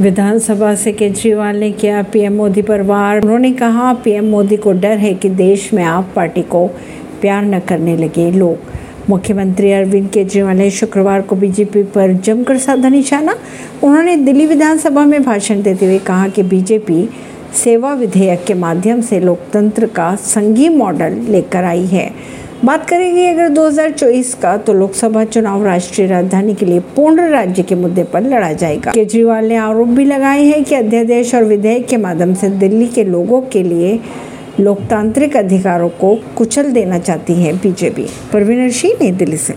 विधानसभा से केजरीवाल ने किया पीएम मोदी पर वार। उन्होंने कहा, पीएम मोदी को डर है कि देश में आप पार्टी को प्यार न करने लगे लोग। मुख्यमंत्री अरविंद केजरीवाल ने शुक्रवार को बीजेपी पर जमकर साधा निशाना। उन्होंने दिल्ली विधानसभा में भाषण देते हुए कहा कि बीजेपी सेवा विधेयक के माध्यम से लोकतंत्र का संघीय मॉडल लेकर आई है। बात करेंगे अगर 2024 का तो लोकसभा चुनाव राष्ट्रीय राजधानी के लिए पूर्ण राज्य के मुद्दे पर लड़ा जाएगा। केजरीवाल ने आरोप भी लगाए हैं कि अध्यादेश और विधेयक के माध्यम से दिल्ली के लोगों के लिए लोकतांत्रिक अधिकारों को कुचल देना चाहती है बीजेपी। परवीन सिंह नई दिल्ली से।